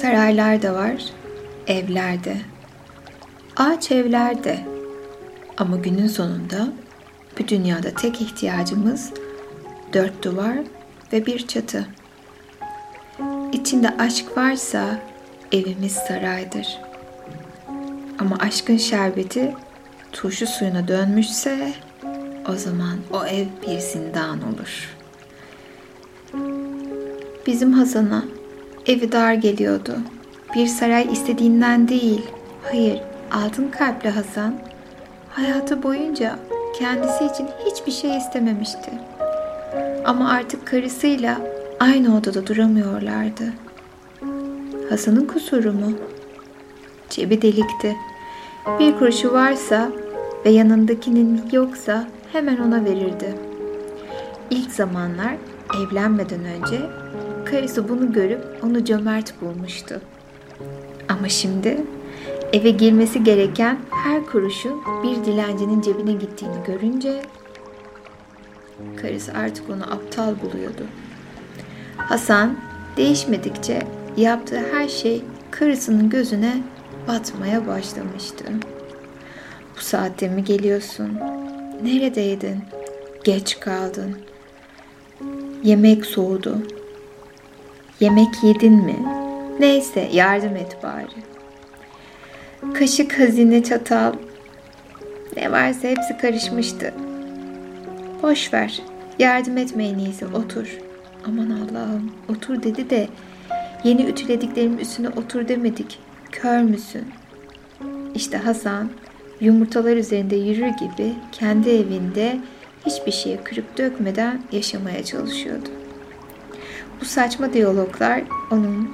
Saraylar da var, evlerde, ağaç evlerde. Ama günün sonunda bu dünyada tek ihtiyacımız dört duvar ve bir çatı. İçinde aşk varsa evimiz saraydır. Ama aşkın şerbeti turşu suyuna dönmüşse o zaman o ev bir zindan olur. Bizim Hasan'a evi dar geliyordu. Bir saray istediğinden değil. Hayır, altın kalpli Hasan hayatı boyunca kendisi için hiçbir şey istememişti. Ama artık karısıyla aynı odada duramıyorlardı. Hasan'ın kusuru mu? Cebi delikti. Bir kuruşu varsa ve yanındakinin yoksa hemen ona verirdi. İlk zamanlar evlenmeden önce karısı bunu görüp onu cömert bulmuştu. Ama şimdi eve girmesi gereken her kuruşun bir dilencinin cebine gittiğini görünce karısı artık onu aptal buluyordu. Hasan değişmedikçe yaptığı her şey karısının gözüne batmaya başlamıştı. Bu saatte mi geliyorsun? Neredeydin? Geç kaldın. Yemek soğudu. Yemek yedin mi? Neyse yardım et bari. Kaşık, hazine, çatal ne varsa hepsi karışmıştı. Boş ver. Yardım etme en. Otur. Aman Allah'ım. Otur dedi de yeni ütülediklerimin üstüne otur demedik. Kör müsün? İşte Hasan yumurtalar üzerinde yürür gibi kendi evinde hiçbir şeye kırıp dökmeden yaşamaya çalışıyordu. Bu saçma diyaloglar onun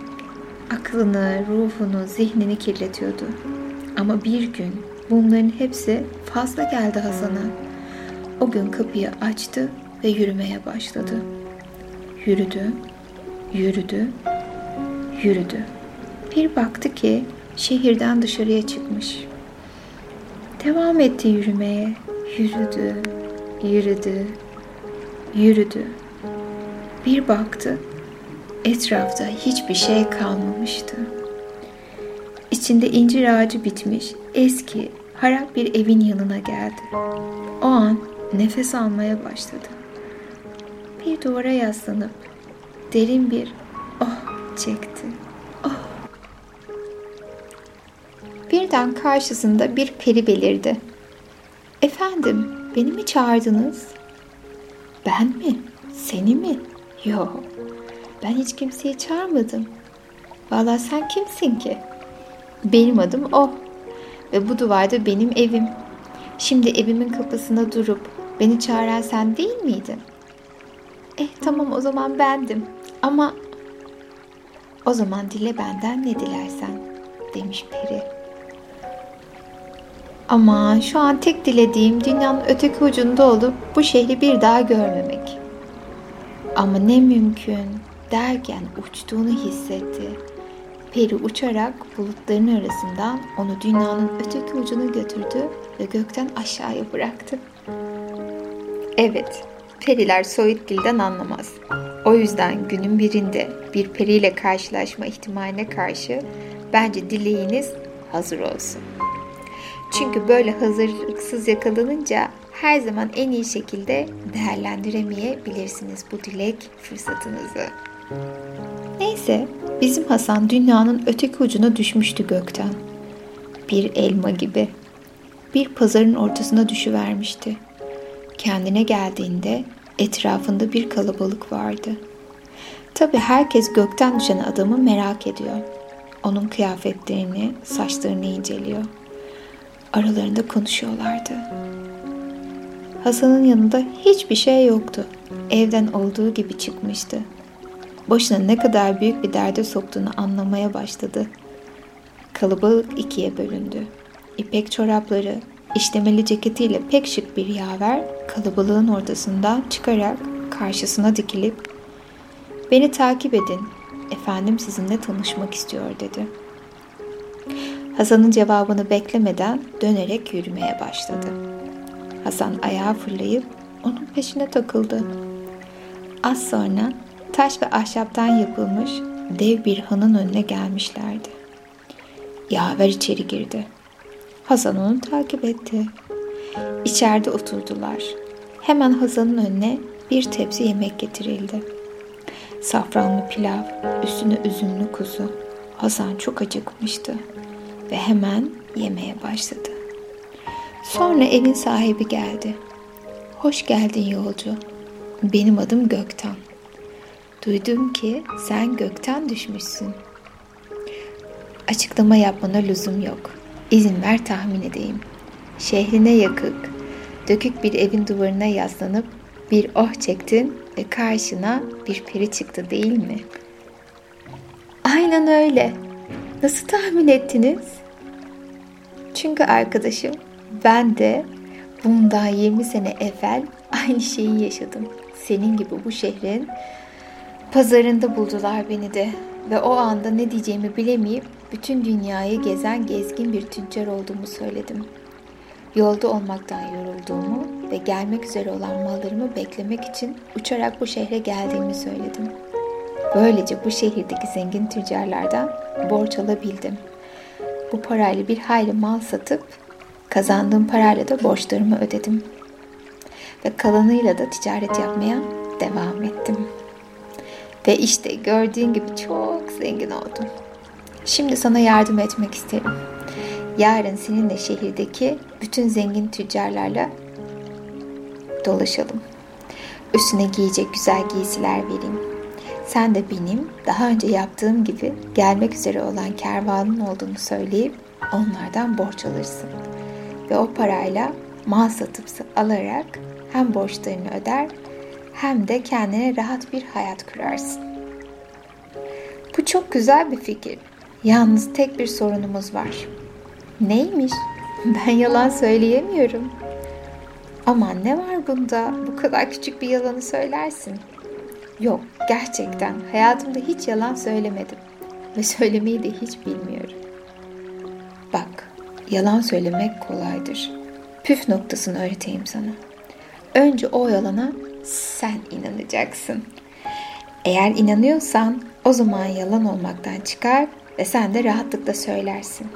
aklını, ruhunu, zihnini kirletiyordu. Ama bir gün bunların hepsi fazla geldi Hasan'a. O gün kapıyı açtı ve yürümeye başladı. Yürüdü, yürüdü, yürüdü. Bir baktı ki şehirden dışarıya çıkmış. Devam etti yürümeye. Yürüdü, yürüdü, yürüdü. Bir baktı, etrafta hiçbir şey kalmamıştı. İçinde incir ağacı bitmiş, eski, harap bir evin yanına geldi. O an nefes almaya başladı. Bir duvara yaslanıp derin bir oh çekti. Oh. Birden karşısında bir peri belirdi. Efendim, beni mi çağırdınız? Ben mi? Seni mi? Yok. Ben hiç kimseyi çağırmadım. Valla sen kimsin ki? Benim adım o. Ve bu duvarda benim evim. Şimdi evimin kapısında durup beni çağıran sen değil miydin? Eh tamam o zaman bendim. Ama o zaman dile benden ne dilersen demiş peri. Ama şu an tek dilediğim dünyanın öteki ucunda olup bu şehri bir daha görmemek. Ama ne mümkün derken uçtuğunu hissetti. Peri uçarak bulutların arasından onu dünyanın öteki ucuna götürdü ve gökten aşağıya bıraktı. Evet, periler soyut dilden anlamaz. O yüzden günün birinde bir periyle karşılaşma ihtimaline karşı bence dileğiniz hazır olsun. Çünkü böyle hazırlıksız yakalanınca her zaman en iyi şekilde değerlendiremeyebilirsiniz bu dilek fırsatınızı. Neyse, bizim Hasan dünyanın öteki ucuna düşmüştü gökten. Bir elma gibi. Bir pazarın ortasına düşüvermişti. Kendine geldiğinde etrafında bir kalabalık vardı. Tabi herkes gökten düşen adamı merak ediyor. Onun kıyafetlerini, saçlarını inceliyor. Aralarında konuşuyorlardı. Hasan'ın yanında hiçbir şey yoktu. Evden olduğu gibi çıkmıştı. Başına ne kadar büyük bir derde soktuğunu anlamaya başladı. Kalabalık ikiye bölündü. İpek çorapları, işlemeli ceketiyle pek şık bir yaver kalabalığın ortasından çıkarak karşısına dikilip ''Beni takip edin, efendim sizinle tanışmak istiyor.'' dedi. Hasan'ın cevabını beklemeden dönerek yürümeye başladı. Hasan ayağa fırlayıp onun peşine takıldı. Az sonra taş ve ahşaptan yapılmış dev bir hanın önüne gelmişlerdi. Yaver içeri girdi. Hasan onu takip etti. İçeride oturdular. Hemen Hasan'ın önüne bir tepsi yemek getirildi. Safranlı pilav, üstüne üzümlü kuzu. Hasan çok acıkmıştı ve hemen yemeye başladı. Sonra evin sahibi geldi. Hoş geldin yolcu. Benim adım Gökten. Duydum ki sen gökten düşmüşsün. Açıklama yapmana lüzum yok. İzin ver tahmin edeyim. Şehrine yakık, dökük bir evin duvarına yaslanıp bir oh çektin ve karşına bir peri çıktı değil mi? Aynen öyle. Nasıl tahmin ettiniz? Çünkü arkadaşım ben de bundan 20 sene evvel aynı şeyi yaşadım. Senin gibi bu şehrin pazarında buldular beni de ve o anda ne diyeceğimi bilemeyip bütün dünyayı gezen gezgin bir tüccar olduğumu söyledim. Yolda olmaktan yorulduğumu ve gelmek üzere olan mallarımı beklemek için uçarak bu şehre geldiğimi söyledim. Böylece bu şehirdeki zengin tüccarlardan borç alabildim. Bu parayla bir hayli mal satıp kazandığım parayla da borçlarımı ödedim. Ve kalanıyla da ticaret yapmaya devam ettim. Ve işte gördüğün gibi çok zengin oldum. Şimdi sana yardım etmek isterim. Yarın seninle şehirdeki bütün zengin tüccarlarla dolaşalım. Üstüne giyecek güzel giysiler vereyim. Sen de benim daha önce yaptığım gibi gelmek üzere olan kervanın olduğunu söyleyip onlardan borç alırsın. Ve o parayla mal satıp alarak hem borçlarını öder hem de kendine rahat bir hayat kurarsın. Bu çok güzel bir fikir. Yalnız tek bir sorunumuz var. Neymiş? Ben yalan söyleyemiyorum. Aman ne var bunda? Bu kadar küçük bir yalanı söylersin. Yok, gerçekten hayatımda hiç yalan söylemedim ve söylemeyi de hiç bilmiyorum. Bak, yalan söylemek kolaydır. Püf noktasını öğreteyim sana. Önce o yalana sen inanacaksın. Eğer inanıyorsan o zaman yalan olmaktan çıkar ve sen de rahatlıkla söylersin.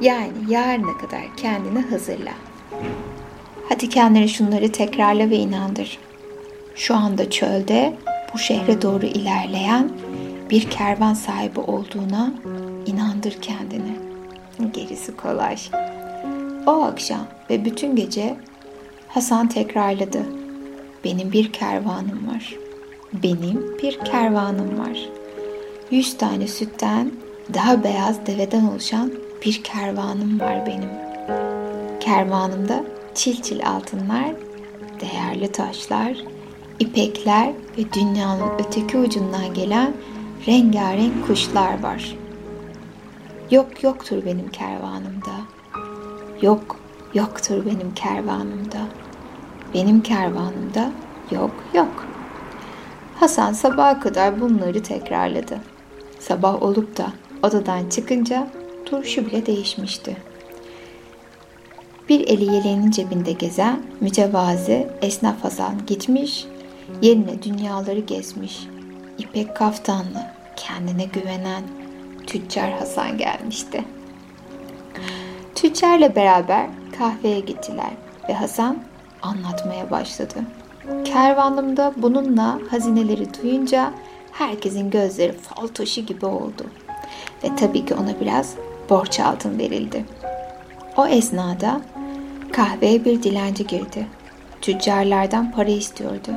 Yani yarına kadar kendini hazırla. Hadi kendine şunları tekrarla ve inandır. Şu anda çölde bu şehre doğru ilerleyen bir kervan sahibi olduğuna inandır kendini. Gerisi kolay. O akşam ve bütün gece Hasan tekrarladı. Benim bir kervanım var. Benim bir kervanım var. Yüz tane sütten daha beyaz deveden oluşan bir kervanım var benim. Kervanımda çil çil altınlar, değerli taşlar, ipekler ve dünyanın öteki ucundan gelen rengarenk kuşlar var. Yok yoktur benim kervanımda. Yok yoktur benim kervanımda. Benim kervanımda yok yok. Hasan sabaha kadar bunları tekrarladı. Sabah olup da odadan çıkınca turşu bile değişmişti. Bir eli yeleğinin cebinde gezen mütevazi esnaf Hasan gitmiş, yerine dünyaları gezmiş. İpek kaftanlı, kendine güvenen tüccar Hasan gelmişti. Tüccarla beraber kahveye gittiler ve Hasan anlatmaya başladı. Kervanımda bununla hazineleri duyunca herkesin gözleri fal taşı gibi oldu. Ve tabii ki ona biraz borç altın verildi. O esnada kahveye bir dilenci girdi. Tüccarlardan para istiyordu.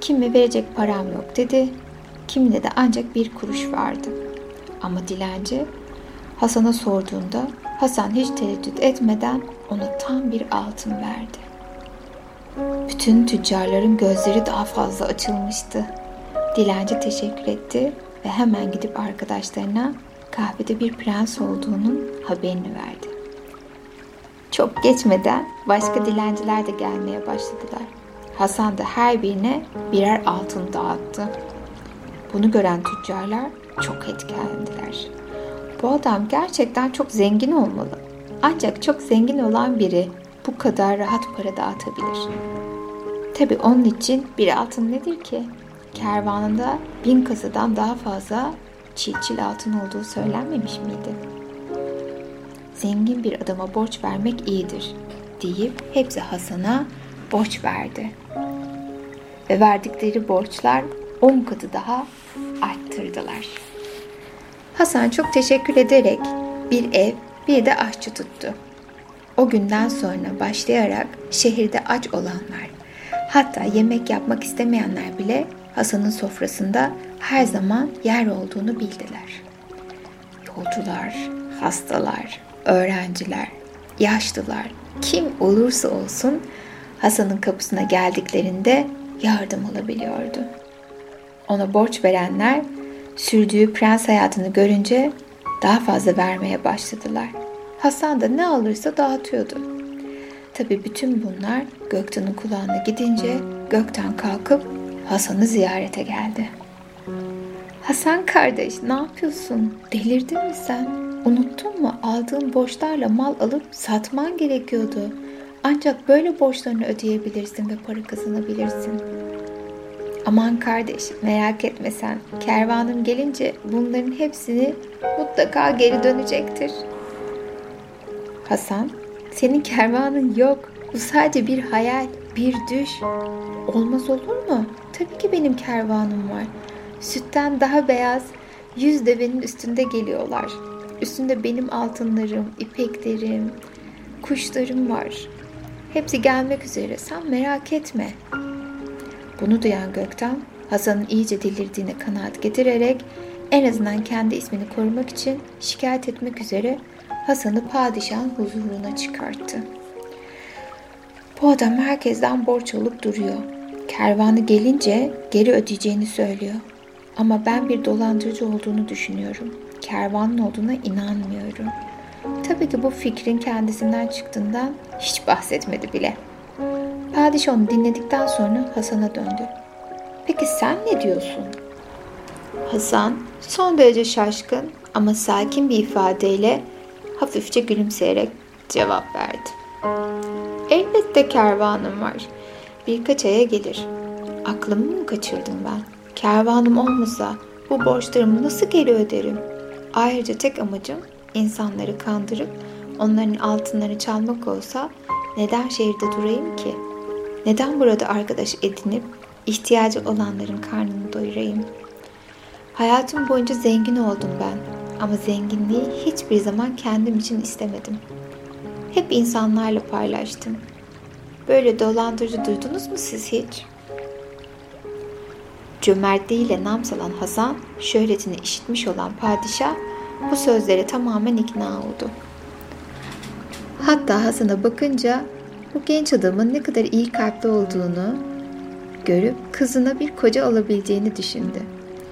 Kimi verecek param yok dedi, kimine de ancak bir kuruş vardı. Ama dilenci Hasan'a sorduğunda Hasan hiç tereddüt etmeden ona tam bir altın verdi. Bütün tüccarların gözleri daha fazla açılmıştı. Dilenci teşekkür etti ve hemen gidip arkadaşlarına kahvede bir prens olduğunun haberini verdi. Çok geçmeden başka dilenciler de gelmeye başladılar. Hasan da her birine birer altın dağıttı. Bunu gören tüccarlar çok etkilendiler. Bu adam gerçekten çok zengin olmalı. Ancak çok zengin olan biri bu kadar rahat para dağıtabilir. Tabi onun için bir altın nedir ki? kervanında bin kasadan daha fazla çil altın olduğu söylenmemiş miydi? Zengin bir adama borç vermek iyidir deyip hepsi Hasan'a borç verdi. Ve verdikleri borçlar on katı daha arttırdılar. Hasan çok teşekkür ederek bir ev bir de aşçı tuttu. O günden sonra başlayarak şehirde aç olanlar, hatta yemek yapmak istemeyenler bile Hasan'ın sofrasında her zaman yer olduğunu bildiler. Yolcular, hastalar, öğrenciler, yaşlılar, kim olursa olsun Hasan'ın kapısına geldiklerinde yardım alabiliyordu. Ona borç verenler sürdüğü prens hayatını görünce daha fazla vermeye başladılar. Hasan da ne alırsa dağıtıyordu. Tabi bütün bunlar Gökten'in kulağına gidince Gökten kalkıp Hasan'ı ziyarete geldi. Hasan kardeş ne yapıyorsun? Delirdin mi sen? Unuttun mu aldığın borçlarla mal alıp satman gerekiyordu. Ancak böyle borçlarını ödeyebilirsin ve para kazanabilirsin. Aman kardeş merak etme sen. Kervanım gelince bunların hepsini mutlaka geri dönecektir. Hasan, senin kervanın yok. Bu sadece bir hayal, bir düş. Olmaz olur mu? Tabii ki benim kervanım var. Sütten daha beyaz, yüz devenin üstünde geliyorlar. Üstünde benim altınlarım, ipeklerim, kuşlarım var. Hepsi gelmek üzere. Sen merak etme. Bunu duyan Gökten, Hasan'ın iyice delirdiğine kanaat getirerek en azından kendi ismini korumak için şikayet etmek üzere Hasan'ı padişahın huzuruna çıkarttı. Bu adam herkesten borç alıp duruyor. Kervanı gelince geri ödeyeceğini söylüyor. Ama ben bir dolandırıcı olduğunu düşünüyorum. Kervanın olduğuna inanmıyorum. Tabii ki bu fikrin kendisinden çıktığından hiç bahsetmedi bile. Padişah onu dinledikten sonra Hasan'a döndü. Peki sen ne diyorsun? Hasan son derece şaşkın ama sakin bir ifadeyle hafifçe gülümseyerek cevap verdi. Elbette kervanım var. Birkaç aya gelir. Aklımı mı kaçırdım ben? Kervanım olmasa bu borçlarımı nasıl geri öderim? Ayrıca tek amacım insanları kandırıp onların altınları çalmak olsa neden şehirde durayım ki? Neden burada arkadaş edinip ihtiyacı olanların karnını doyurayım? Hayatım boyunca zengin oldum ben ama zenginliği hiçbir zaman kendim için istemedim. Hep insanlarla paylaştım. Böyle dolandırıcı duydunuz mu siz hiç? Cömertliğiyle nam salan Hasan, şöhretini işitmiş olan padişah bu sözlere tamamen ikna oldu. Hatta Hasan'a bakınca bu genç adamın ne kadar iyi kalpli olduğunu görüp kızına bir koca alabileceğini düşündü.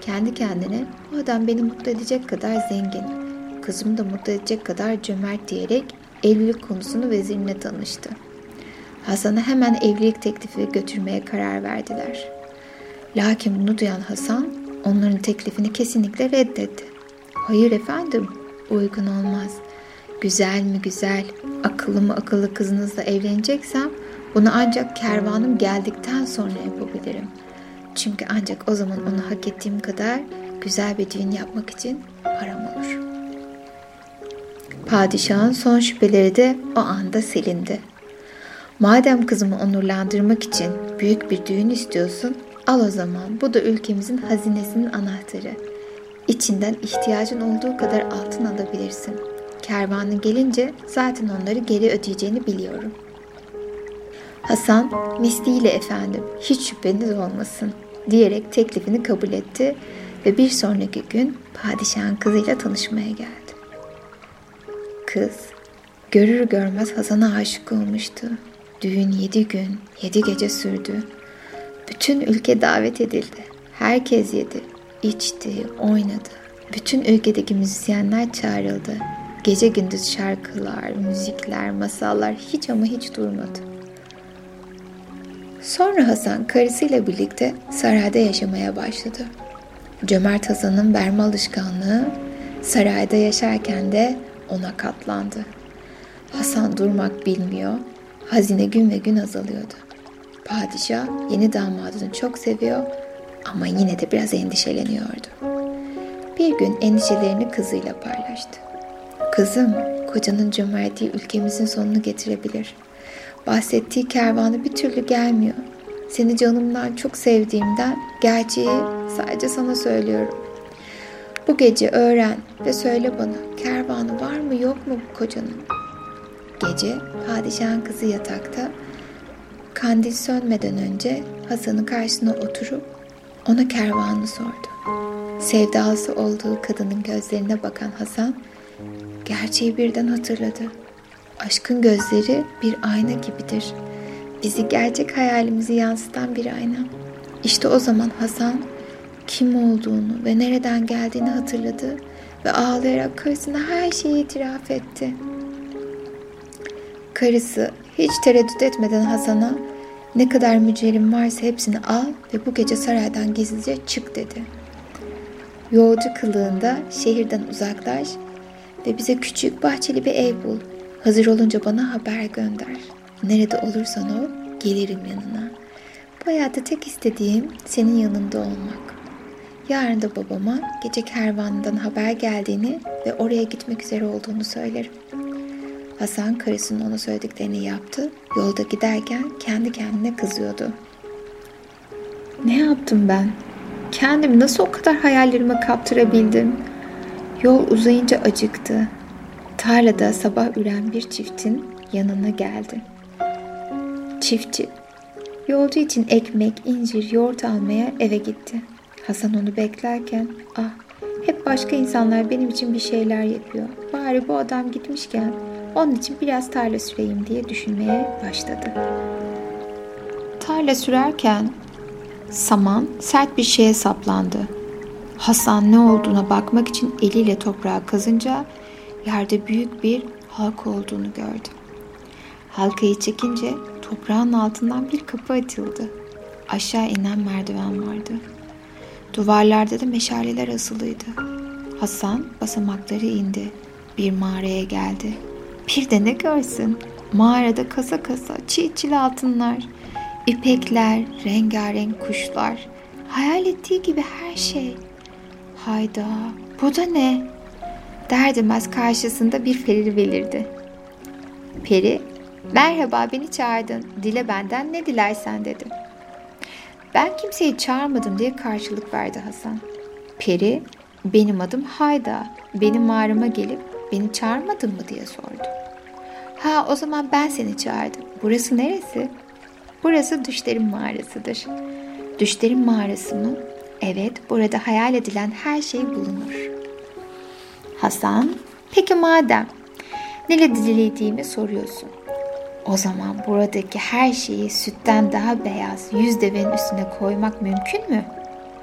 Kendi kendine bu adam beni mutlu edecek kadar zengin, kızımı da mutlu edecek kadar cömert diyerek evlilik konusunu vezirine tanıştı. Hasan'a hemen evlilik teklifi götürmeye karar verdiler. Lakin bunu duyan Hasan onların teklifini kesinlikle reddetti. Hayır efendim, uygun olmaz. Güzel mi güzel, akıllı mı akıllı kızınızla evleneceksem bunu ancak kervanım geldikten sonra yapabilirim. Çünkü ancak o zaman onu hak ettiğim kadar güzel bir düğün yapmak için param olur. Padişahın son şüpheleri de o anda silindi. Madem kızımı onurlandırmak için büyük bir düğün istiyorsun, al o zaman bu da ülkemizin hazinesinin anahtarı. İçinden ihtiyacın olduğu kadar altın alabilirsin. Kervanı gelince zaten onları geri ödeyeceğini biliyorum. Hasan misliyle efendim hiç şüpheniz olmasın diyerek teklifini kabul etti ve bir sonraki gün padişahın kızıyla tanışmaya geldi. Kız görür görmez Hasan'a aşık olmuştu. Düğün yedi gün, yedi gece sürdü. Bütün ülke davet edildi. Herkes yedi, içti, oynadı. Bütün ülkedeki müzisyenler çağrıldı. Gece gündüz şarkılar, müzikler, masallar hiç ama hiç durmadı. Sonra Hasan karısıyla birlikte sarayda yaşamaya başladı. Cömert Hasan'ın verme alışkanlığı sarayda yaşarken de ona katlandı. Hasan durmak bilmiyor, hazine gün ve gün azalıyordu. Padişah yeni damadını çok seviyor ama yine de biraz endişeleniyordu. Bir gün endişelerini kızıyla paylaştı. Kızım, kocanın cömertliği ülkemizin sonunu getirebilir. Bahsettiği kervanı bir türlü gelmiyor. Seni canımdan çok sevdiğimden gerçeği sadece sana söylüyorum. Bu gece öğren ve söyle bana kervanı var mı yok mu bu kocanın? Gece padişahın kızı yatakta kandil sönmeden önce Hasan'ın karşısına oturup ona kervanı sordu. Sevdalısı olduğu kadının gözlerine bakan Hasan gerçeği birden hatırladı. Aşkın gözleri bir ayna gibidir. Bizi gerçek hayalimizi yansıtan bir ayna. İşte o zaman Hasan kim olduğunu ve nereden geldiğini hatırladı ve ağlayarak karısına her şeyi itiraf etti. Karısı hiç tereddüt etmeden Hasan'a ne kadar mücevherin varsa hepsini al ve bu gece saraydan gizlice çık dedi. Yolcu kılığında şehirden uzaklaş ve bize küçük bahçeli bir ev bul. Hazır olunca bana haber gönder. Nerede olursan ol, gelirim yanına. Bu hayatta tek istediğim senin yanında olmak. Yarın da babama gece kervanından haber geldiğini ve oraya gitmek üzere olduğunu söylerim. Hasan karısının ona söylediklerini yaptı. Yolda giderken kendi kendine kızıyordu. Ne yaptım ben? Kendimi nasıl o kadar hayallerime kaptırabildim? Yol uzayınca acıktı. Tarlada sabah üren bir çiftin yanına geldi. Çiftçi, yolcu için ekmek, incir, yoğurt almaya eve gitti. Hasan onu beklerken, ah hep başka insanlar benim için bir şeyler yapıyor. Bari bu adam gitmişken onun için biraz tarla süreyim diye düşünmeye başladı. Tarla sürerken saman sert bir şeye saplandı. Hasan ne olduğuna bakmak için eliyle toprağa kazınca yerde büyük bir halka olduğunu gördü. Halkayı çekince toprağın altından bir kapı açıldı. Aşağı inen merdiven vardı. Duvarlarda da meşaleler asılıydı. Hasan basamakları indi. Bir mağaraya geldi. Bir de ne görsün? Mağarada kasa kasa çiğ çil altınlar, ipekler, rengarenk kuşlar, hayal ettiği gibi her şey. Hayda, bu da ne? Derdemez karşısında bir peri belirdi. Peri, merhaba beni çağırdın, dile benden ne dilersen dedi. Ben kimseyi çağırmadım diye karşılık verdi Hasan. Peri, benim adım Hayda, benim mağarama gelip beni çağırmadın mı diye sordu. Ha o zaman ben seni çağırdım. Burası neresi? Burası düşlerin mağarasıdır. Düşlerin mağarası mı? Evet, burada hayal edilen her şey bulunur. Hasan, peki madem ne dilediğimi soruyorsun. O zaman buradaki her şeyi sütten daha beyaz yüz devenin üstüne koymak mümkün mü?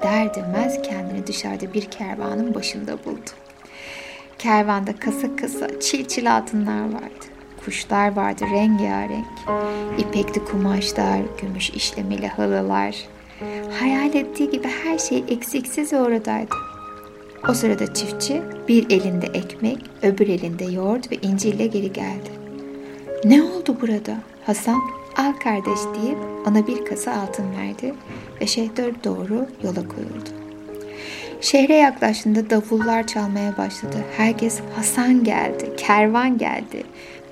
Der demez kendini dışarıda bir kervanın başında buldu. Kervanda kasa kasa çil çil altınlar vardı. Kuşlar vardı rengarenk. İpekli kumaşlar, gümüş işlemeli halılar. Hayal ettiği gibi her şey eksiksiz oradaydı. O sırada çiftçi bir elinde ekmek, öbür elinde yoğurt ve inciyle geri geldi. Ne oldu burada? Hasan al kardeş deyip ona bir kasa altın verdi ve şehre doğru yola koyuldu. Şehre yaklaştığında davullar çalmaya başladı. Herkes Hasan geldi, kervan geldi,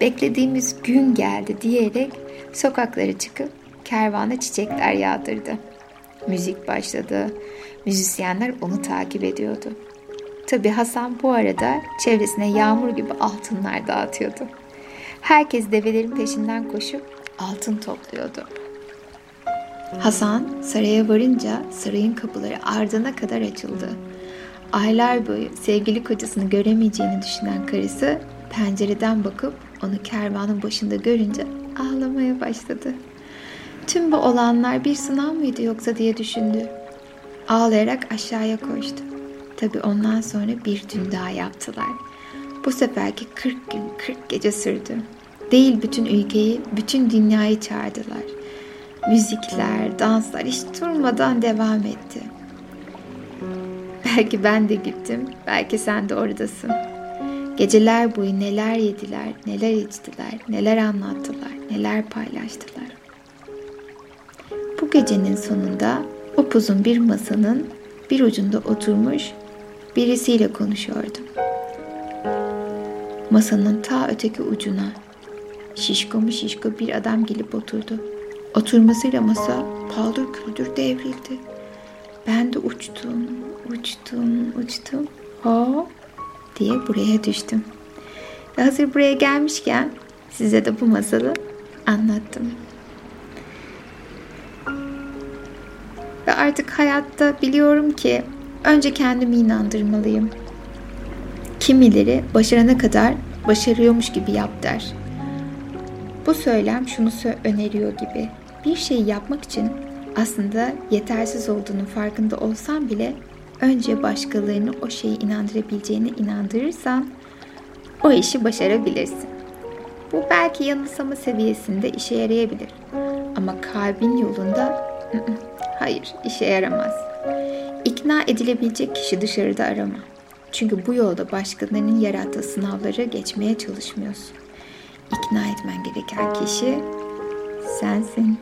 beklediğimiz gün geldi diyerek sokaklara çıkıp kervana çiçekler yağdırdı. Müzik başladı. Müzisyenler onu takip ediyordu. Tabi Hasan bu arada çevresine yağmur gibi altınlar dağıtıyordu. Herkes develerin peşinden koşup altın topluyordu. Hasan saraya varınca sarayın kapıları ardına kadar açıldı. Aylar boyu sevgili kocasını göremeyeceğini düşünen karısı pencereden bakıp onu kervanın başında görünce ağlamaya başladı. Tüm bu olanlar bir sınav mıydı yoksa diye düşündü. Ağlayarak aşağıya koştu. Tabi ondan sonra bir gün daha yaptılar. Bu seferki 40 gün 40 gece sürdü. Değil bütün ülkeyi, bütün dünyayı çağırdılar. Müzikler, danslar hiç durmadan devam etti. Belki ben de gittim, belki sen de oradasın. Geceler boyu neler yediler, neler içtiler, neler anlattılar, neler paylaştılar. Bu gecenin sonunda upuzun bir masanın bir ucunda oturmuş birisiyle konuşuyordum. Masanın ta öteki ucuna şişko mu şişko bir adam gelip oturdu. Oturmasıyla masa paldır küldür devrildi. Ben de uçtum, uçtum, uçtum. Ho diye buraya düştüm. Ve hazır buraya gelmişken size de bu masalı anlattım. Ve artık hayatta biliyorum ki önce kendimi inandırmalıyım. Kimileri başarana kadar başarıyormuş gibi yap der. Bu söylem şunu öneriyor gibi. Bir şeyi yapmak için aslında yetersiz olduğunun farkında olsan bile önce başkalarını o şeyi inandırabileceğine inandırırsan o işi başarabilirsin. Bu belki yanılsama seviyesinde işe yarayabilir. Ama kalbin yolunda hayır işe yaramaz. İkna edilebilecek kişi dışarıda arama. Çünkü bu yolda başkalarının yarattığı sınavları geçmeye çalışmıyorsun. İkna etmen gereken kişi sensin.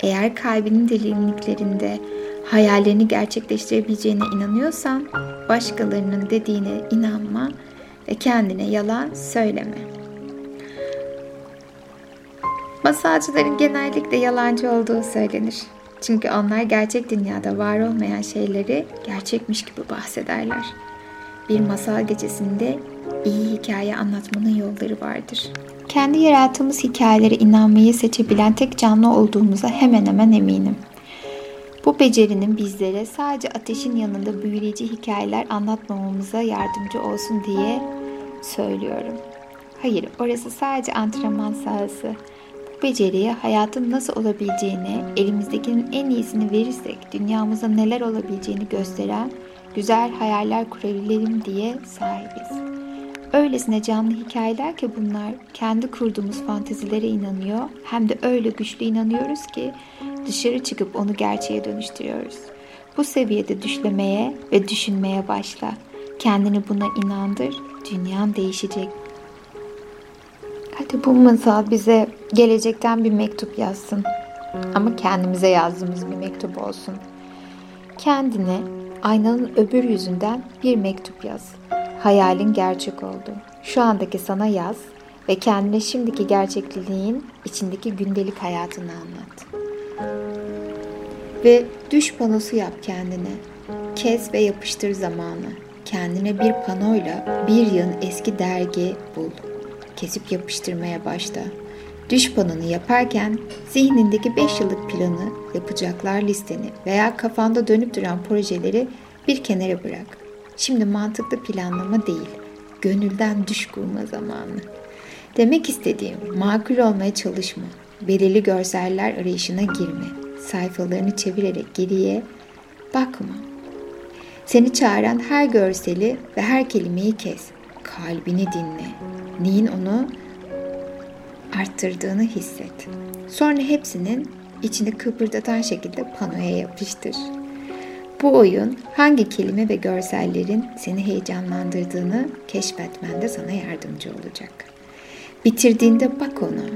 Eğer kalbinin derinliklerinde hayallerini gerçekleştirebileceğine inanıyorsan başkalarının dediğine inanma ve kendine yalan söyleme. Masalcıların genellikle yalancı olduğu söylenir. Çünkü onlar gerçek dünyada var olmayan şeyleri gerçekmiş gibi bahsederler. Bir masal gecesinde iyi hikaye anlatmanın yolları vardır. Kendi yarattığımız hikayelere inanmayı seçebilen tek canlı olduğumuza hemen hemen eminim. Bu becerinin bizlere sadece ateşin yanında büyüleyici hikayeler anlatmamamıza yardımcı olsun diye söylüyorum. Hayır, orası sadece antrenman sahası. Bu beceriye hayatın nasıl olabileceğini, elimizdekinin en iyisini verirsek dünyamıza neler olabileceğini gösteren güzel hayaller kurabilelim diye sahibiz. Öylesine canlı hikayeler ki bunlar kendi kurduğumuz fantezilere inanıyor hem de öyle güçlü inanıyoruz ki dışarı çıkıp onu gerçeğe dönüştürüyoruz. Bu seviyede düşlemeye ve düşünmeye başla. Kendini buna inandır, dünyan değişecek. Hadi bu masal bize gelecekten bir mektup yazsın. Ama kendimize yazdığımız bir mektup olsun. Kendine aynanın öbür yüzünden bir mektup yaz. Hayalin gerçek oldu. Şu andaki sana yaz ve kendine şimdiki gerçekliğin içindeki gündelik hayatını anlat. Ve düş panosu yap kendine. Kes ve yapıştır zamanı. Kendine bir panoyla bir yılın eski dergi bul. Kesip yapıştırmaya başla. Düş panonu yaparken zihnindeki 5 yıllık planı, yapacaklar listeni veya kafanda dönüp duran projeleri bir kenara bırak. Şimdi mantıklı planlama değil, gönülden düş kurma zamanı. Demek istediğim makul olmaya çalışma, belirli görseller arayışına girme, sayfalarını çevirerek geriye bakma. Seni çağıran her görseli ve her kelimeyi kes. Kalbini dinle. Neyin onu arttırdığını hisset. Sonra hepsinin içini kıpırdatan şekilde panoya yapıştır. Bu oyun hangi kelime ve görsellerin seni heyecanlandırdığını keşfetmende sana yardımcı olacak. Bitirdiğinde bak ona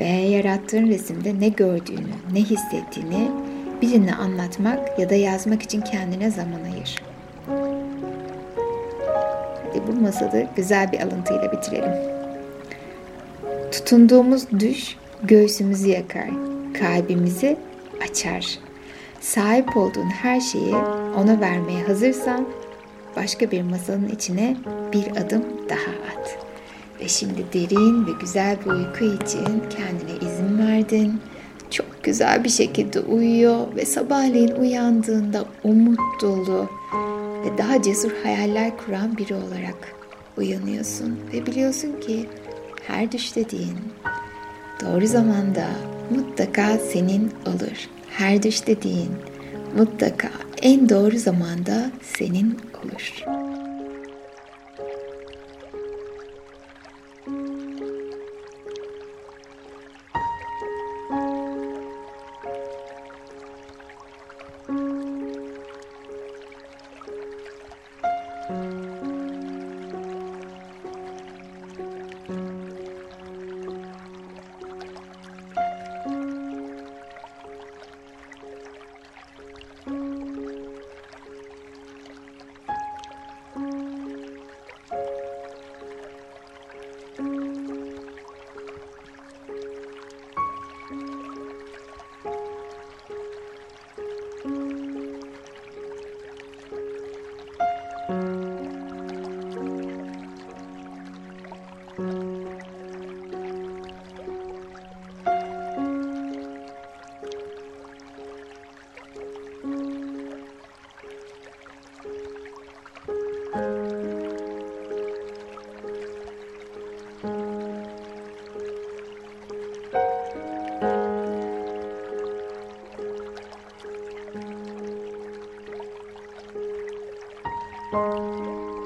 ve yarattığın resimde ne gördüğünü, ne hissettiğini birine anlatmak ya da yazmak için kendine zaman ayır. Hadi bu masalı güzel bir alıntıyla bitirelim. Tutunduğumuz düş göğsümüzü yakar, kalbimizi açar sahip olduğun her şeyi ona vermeye hazırsan başka bir masanın içine bir adım daha at. Ve şimdi derin ve güzel bir uyku için kendine izin verdin. Çok güzel bir şekilde uyuyor ve sabahleyin uyandığında umut dolu ve daha cesur hayaller kuran biri olarak uyanıyorsun ve biliyorsun ki her düş dediğin doğru zamanda mutlaka senin olur her düş dediğin mutlaka en doğru zamanda senin olur. Müzik